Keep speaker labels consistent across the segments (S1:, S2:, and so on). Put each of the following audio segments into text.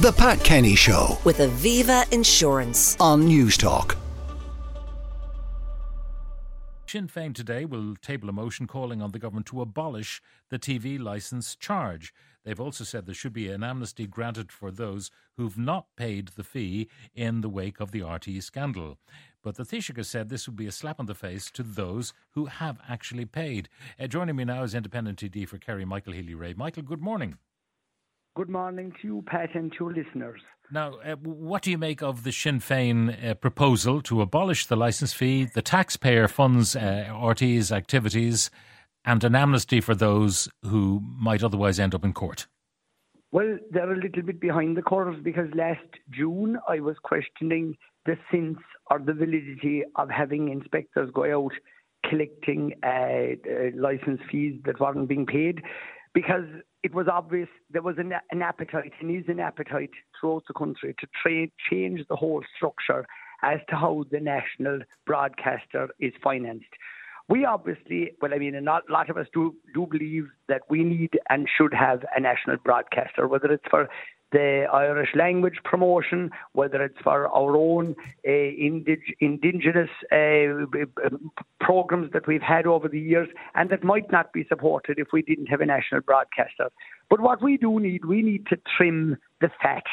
S1: The Pat Kenny Show
S2: with Aviva Insurance.
S1: on News Talk.
S3: Sinn Féin today will table a motion calling on the government to abolish the TV licence charge. They've also said there should be an amnesty granted for those who've not paid the fee in the wake of the RTE scandal. But the Taoiseach has said this would be a slap on the face to those who have actually paid. Uh, joining me now is Independent TD for Kerry, Michael Healy Rae. Michael, good morning.
S4: Good morning to you, Pat, and to your listeners.
S3: Now, uh, what do you make of the Sinn Féin uh, proposal to abolish the licence fee? The taxpayer funds uh, RTE's activities and an amnesty for those who might otherwise end up in court.
S4: Well, they're a little bit behind the curve because last June I was questioning the sense or the validity of having inspectors go out collecting uh, uh, license fees that weren't being paid because it was obvious there was an, an appetite and is an appetite throughout the country to tra- change the whole structure as to how the national broadcaster is financed. We obviously, well, I mean, a lot, of us do do believe that we need and should have a national broadcaster, whether it's for the Irish language promotion, whether it's for our own uh, indig- indigenous uh, programs that we've had over the years, and that might not be supported if we didn't have a national broadcaster. But what we do need, we need to trim the fat.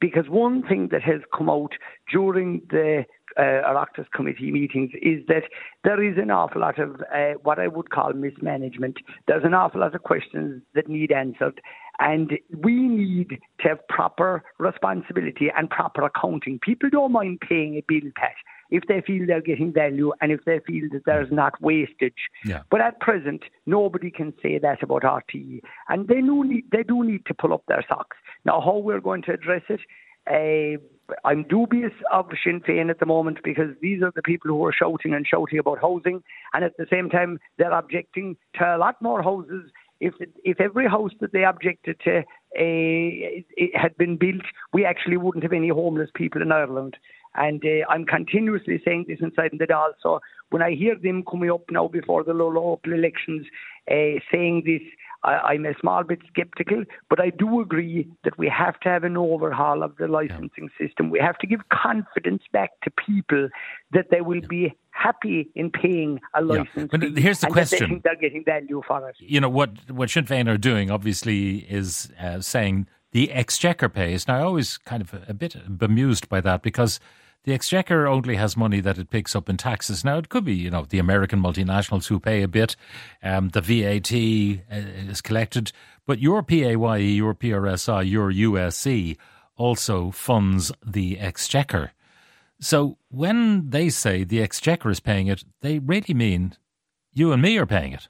S4: Because one thing that has come out during the uh, Oireachtas committee meetings is that there is an awful lot of uh, what I would call mismanagement. There's an awful lot of questions that need answered, and we need to have proper responsibility and proper accounting. People don't mind paying a bill, Pat, if they feel they're getting value and if they feel that there's not wastage.
S3: Yeah.
S4: But at present, nobody can say that about RTE, and they do need, they do need to pull up their socks. Now, how we're going to address it, uh, I'm dubious of Sinn Féin at the moment because these are the people who are shouting and shouting about housing, and at the same time they're objecting to a lot more houses. If if every house that they objected to uh, had been built, we actually wouldn't have any homeless people in Ireland. And uh, I'm continuously saying this inside the Dáil. So when I hear them coming up now before the local elections uh, saying this, I, I'm a small bit sceptical, but I do agree that we have to have an overhaul of the licensing system. We have to give confidence back to people that they will be happy in paying a
S3: Yeah.
S4: license.
S3: But
S4: fee
S3: here's the question.
S4: They think they're getting value for it.
S3: You know, what, what Sinn Féin are doing, obviously, is uh, saying the exchequer pays. Now, I always kind of a bit bemused by that because the exchequer only has money that it picks up in taxes. Now, it could be, you know, the American multinationals who pay a bit, um, the VAT uh, is collected, but your PAYE, your PRSI, your USC also funds the exchequer. So when they say the exchequer is paying it, they really mean you and me are paying it.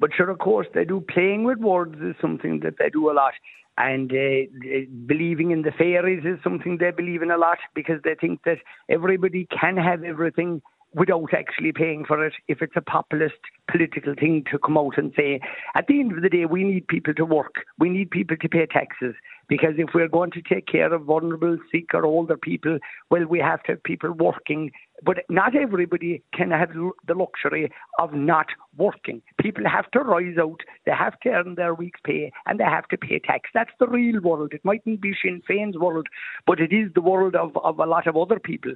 S4: But sure, of course, they do. Playing with words is something that they do a lot. And uh, believing in the fairies is something they believe in a lot because they think that everybody can have everything without actually paying for it if it's a populist political thing to come out and say. At the end of the day, we need people to work. We need people to pay taxes because if we're going to take care of vulnerable, sick, or older people, well, we have to have people working. But not everybody can have the luxury of not working. People have to rise out, they have to earn their week's pay, and they have to pay tax. That's the real world. It mightn't be Sinn Féin's world, but it is the world of, of a lot of other people.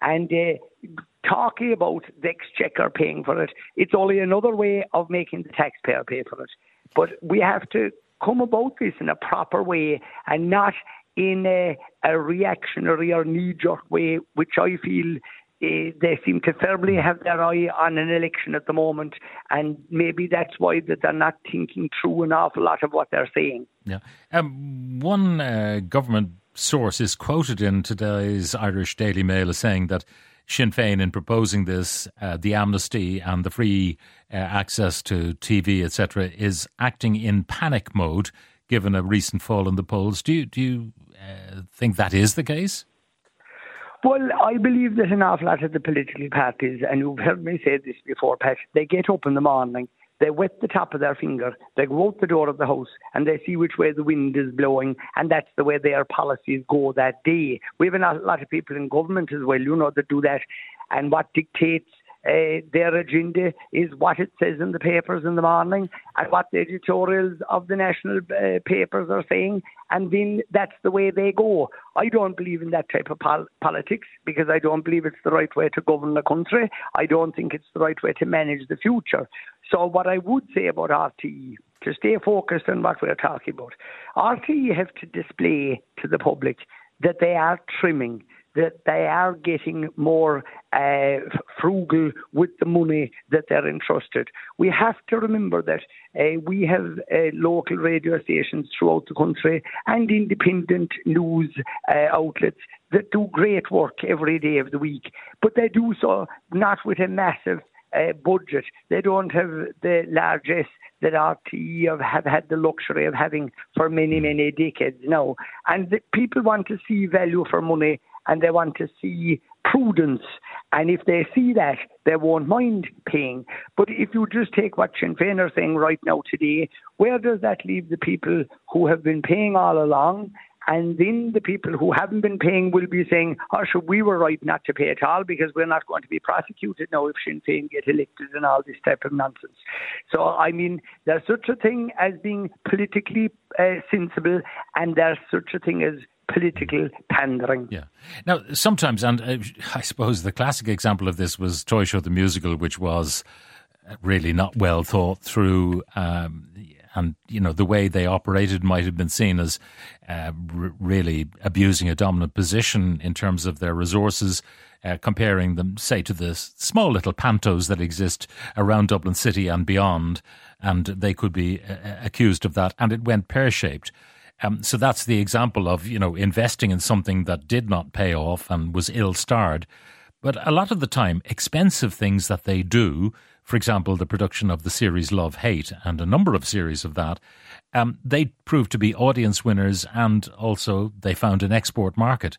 S4: And uh, talking about the exchequer paying for it, it's only another way of making the taxpayer pay for it. But we have to come about this in a proper way and not in a, a reactionary or knee jerk way, which I feel uh, they seem to firmly have their eye on an election at the moment, and maybe that's why that they're not thinking through an awful lot of what they're saying.
S3: Yeah. Um, one uh, government source is quoted in today's Irish Daily Mail as saying that Sinn Féin, in proposing this, uh, the amnesty and the free uh, access to TV, etc., is acting in panic mode, given a recent fall in the polls. Do you, do you uh, think that is the case?
S4: Well, I believe that an awful lot of the political parties, and you've heard me say this before, Pat, they get up in the morning, they wet the top of their finger, they go out the door of the house, and they see which way the wind is blowing, and that's the way their policies go that day. We have a lot of people in government as well, you know, that do that. And what dictates uh, their agenda is what it says in the papers in the morning and what the editorials of the national uh, papers are saying, and then that's the way they go. I don't believe in that type of pol- politics because I don't believe it's the right way to govern the country. I don't think it's the right way to manage the future. So, what I would say about RTE to stay focused on what we're talking about. RTE have to display to the public that they are trimming, that they are getting more uh, frugal with the money that they're entrusted. We have to remember that uh, we have uh, local radio stations throughout the country and independent news uh, outlets that do great work every day of the week, but they do so not with a massive uh, budget. They don't have the largesse that RTE have, have had the luxury of having for many, many decades now. And people want to see value for money and they want to see prudence. And if they see that, they won't mind paying. But if you just take what Sinn Féin are saying right now today, where does that leave the people who have been paying all along and then the people who haven't been paying will be saying, oh, sure, we were right not to pay at all because we're not going to be prosecuted now if Sinn Féin get elected and all this type of nonsense. So, I mean, there's such a thing as being politically uh, sensible and there's such a thing as political pandering.
S3: Yeah. Now, sometimes, and uh, I suppose the classic example of this was Toy Show the Musical, which was really not well thought through. Um, and you know the way they operated might have been seen as uh, r- really abusing a dominant position in terms of their resources, uh, comparing them, say, to the small little pantos that exist around Dublin City and beyond, and they could be uh, uh accused of that, and it went pear shaped. Um, so that's the example of you know investing in something that did not pay off and was ill starred. But a lot of the time, expensive things that they do for example, the production of the series Love Hate and a number of series of that, um, they proved to be audience winners and also they found an export market.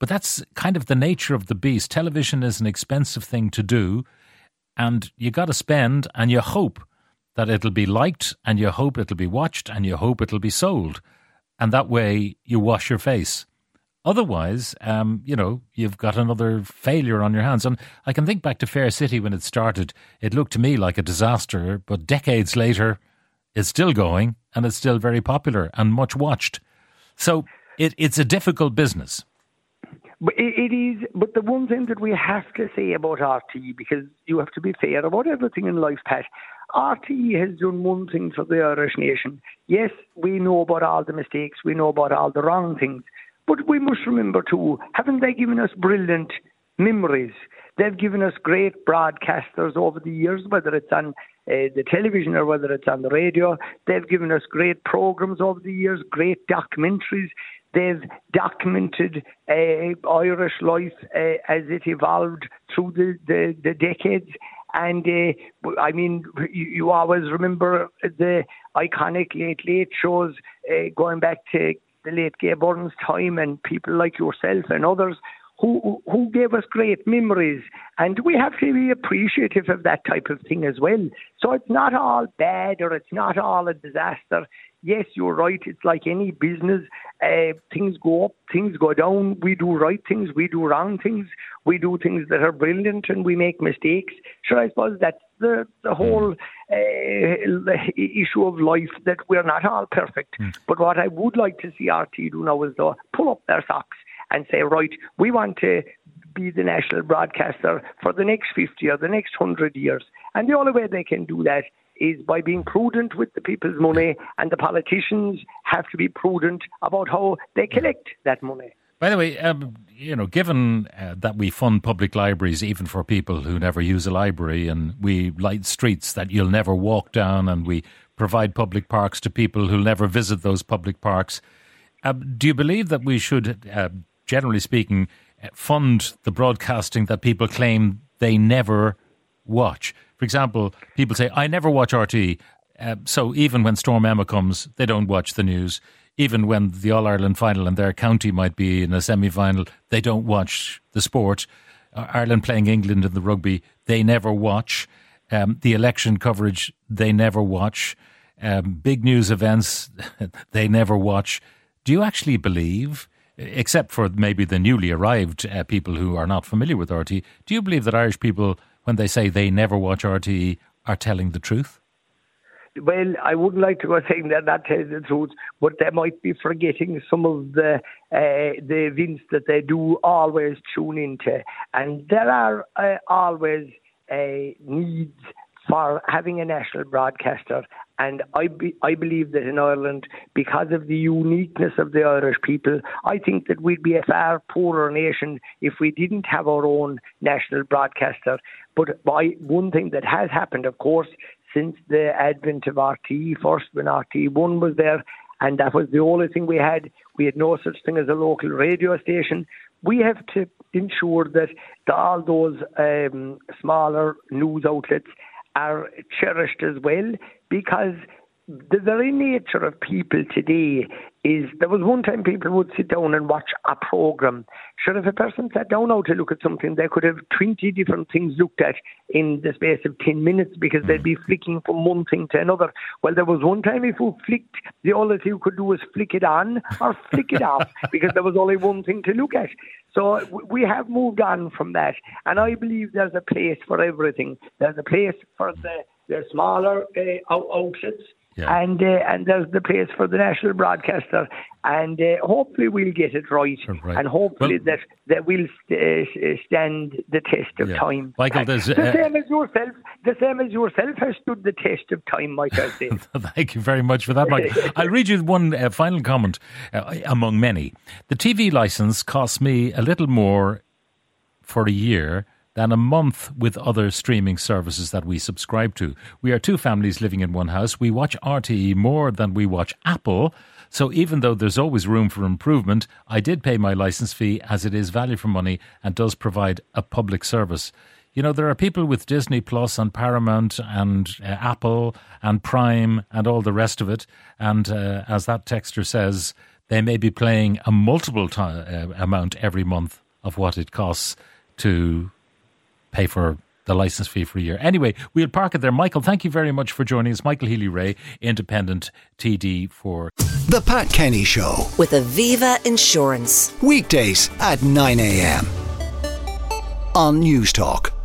S3: But that's kind of the nature of the beast. Television is an expensive thing to do, and you got to spend and you hope that it'll be liked and you hope it'll be watched and you hope it'll be sold. And that way you wash your face. Otherwise, um, you know, you've got another failure on your hands. And I can think back to Fair City when it started. It looked to me like a disaster, but decades later, it's still going and it's still very popular and much watched. So it, it's a difficult business.
S4: But it is, but the one thing that we have to say about RTE, because you have to be fair about everything in life, Pat, RTE has done one thing for the Irish nation. Yes, we know about all the mistakes, we know about all the wrong things, but we must remember too, haven't they given us brilliant memories? They've given us great broadcasters over the years, whether it's on uh, the television or whether it's on the radio. They've given us great programs over the years, great documentaries. They've documented uh, Irish life uh, as it evolved through the, the, the decades. And uh, I mean, you, you, always remember the iconic late late shows uh, going back to the late Gay Byrne's time and people like yourself and others who who gave us great memories and we have to be appreciative of that type of thing as well. So it's not all bad or it's not all a disaster. Yes, you're right. It's like any business. Uh, things go up, things go down. We do right things, we do wrong things. We do things that are brilliant and we make mistakes. Sure, I suppose that's the, the whole uh, issue of life that we're not all perfect. Mm. But what I would like to see RTE do now is though pull up their socks and say, right, we want to be the national broadcaster for the next 50 or the next 100 years. And the only way they can do that is by being prudent with the people's money, and the politicians have to be prudent about how they collect that money.
S3: By the way, um, you know, given uh, that we fund public libraries even for people who never use a library, and we light streets that you'll never walk down, and we provide public parks to people who'll never visit those public parks, uh, do you believe that we should, uh, generally speaking, uh, fund the broadcasting that people claim they never watch? For example, people say, I never watch RTE. Uh, so even when Storm Emma comes, they don't watch the news even when the All Ireland final and their county might be in a semi final, they don't watch the sport. Uh, Ireland playing England in the rugby, they never watch. Um, the election coverage, they never watch. Um, big news events, they never watch. Do you actually believe, except for maybe the newly arrived uh, people who are not familiar with RTE, do you believe that Irish people when they say they never watch RTE are telling the truth?
S4: Well, I wouldn't like to go saying they're not telling the truth, but they might be forgetting some of the uh, the events that they do always tune into, and there are uh, always uh, needs for having a national broadcaster. And I, be, I believe that in Ireland, because of the uniqueness of the Irish people, I think that we'd be a far poorer nation if we didn't have our own national broadcaster. But by one thing that has happened, of course, since the advent of RTE, first when RTE1 was there, and that was the only thing we had. We had no such thing as a local radio station. We have to ensure that all those um, smaller news outlets are cherished as well because the very nature of people today is there was one time people would sit down and watch a program. Sure, if a person sat down now to look at something, they could have 20 different things looked at in the space of 10 minutes because they'd be flicking from one thing to another. Well, there was one time if you flicked, the only thing you could do was flick it on or flick it off because there was only one thing to look at. So we have moved on from that. And I believe there's a place for everything. There's a place for the, the smaller uh, outlets yeah. And uh, and there's the place for the national broadcaster, and uh, hopefully we'll get it right, right. and hopefully well, that that will st- uh, stand the test of yeah. time.
S3: Michael,
S4: the uh, same as yourself, the same as yourself has stood the test of time, Michael.
S3: Thank you very much for that, Mike. I'll read you one uh, final comment uh, among many. The TV license costs me a little more for a year than a month with other streaming services that we subscribe to. We are two families living in one house. We watch RTE more than we watch Apple. So even though there's always room for improvement, I did pay my license fee as it is value for money and does provide a public service. You know, there are people with Disney Plus and Paramount and uh, Apple and Prime and all the rest of it. And uh, as that texter says, they may be paying a multiple t- uh, amount every month of what it costs to pay for the license fee for a year. Anyway, we'll park it there. Michael, thank you very much for joining us. Michael Healy Rae, independent TD for
S1: The Pat Kenny Show
S2: with Aviva Insurance.
S1: Weekdays at 9 a.m. on Newstalk.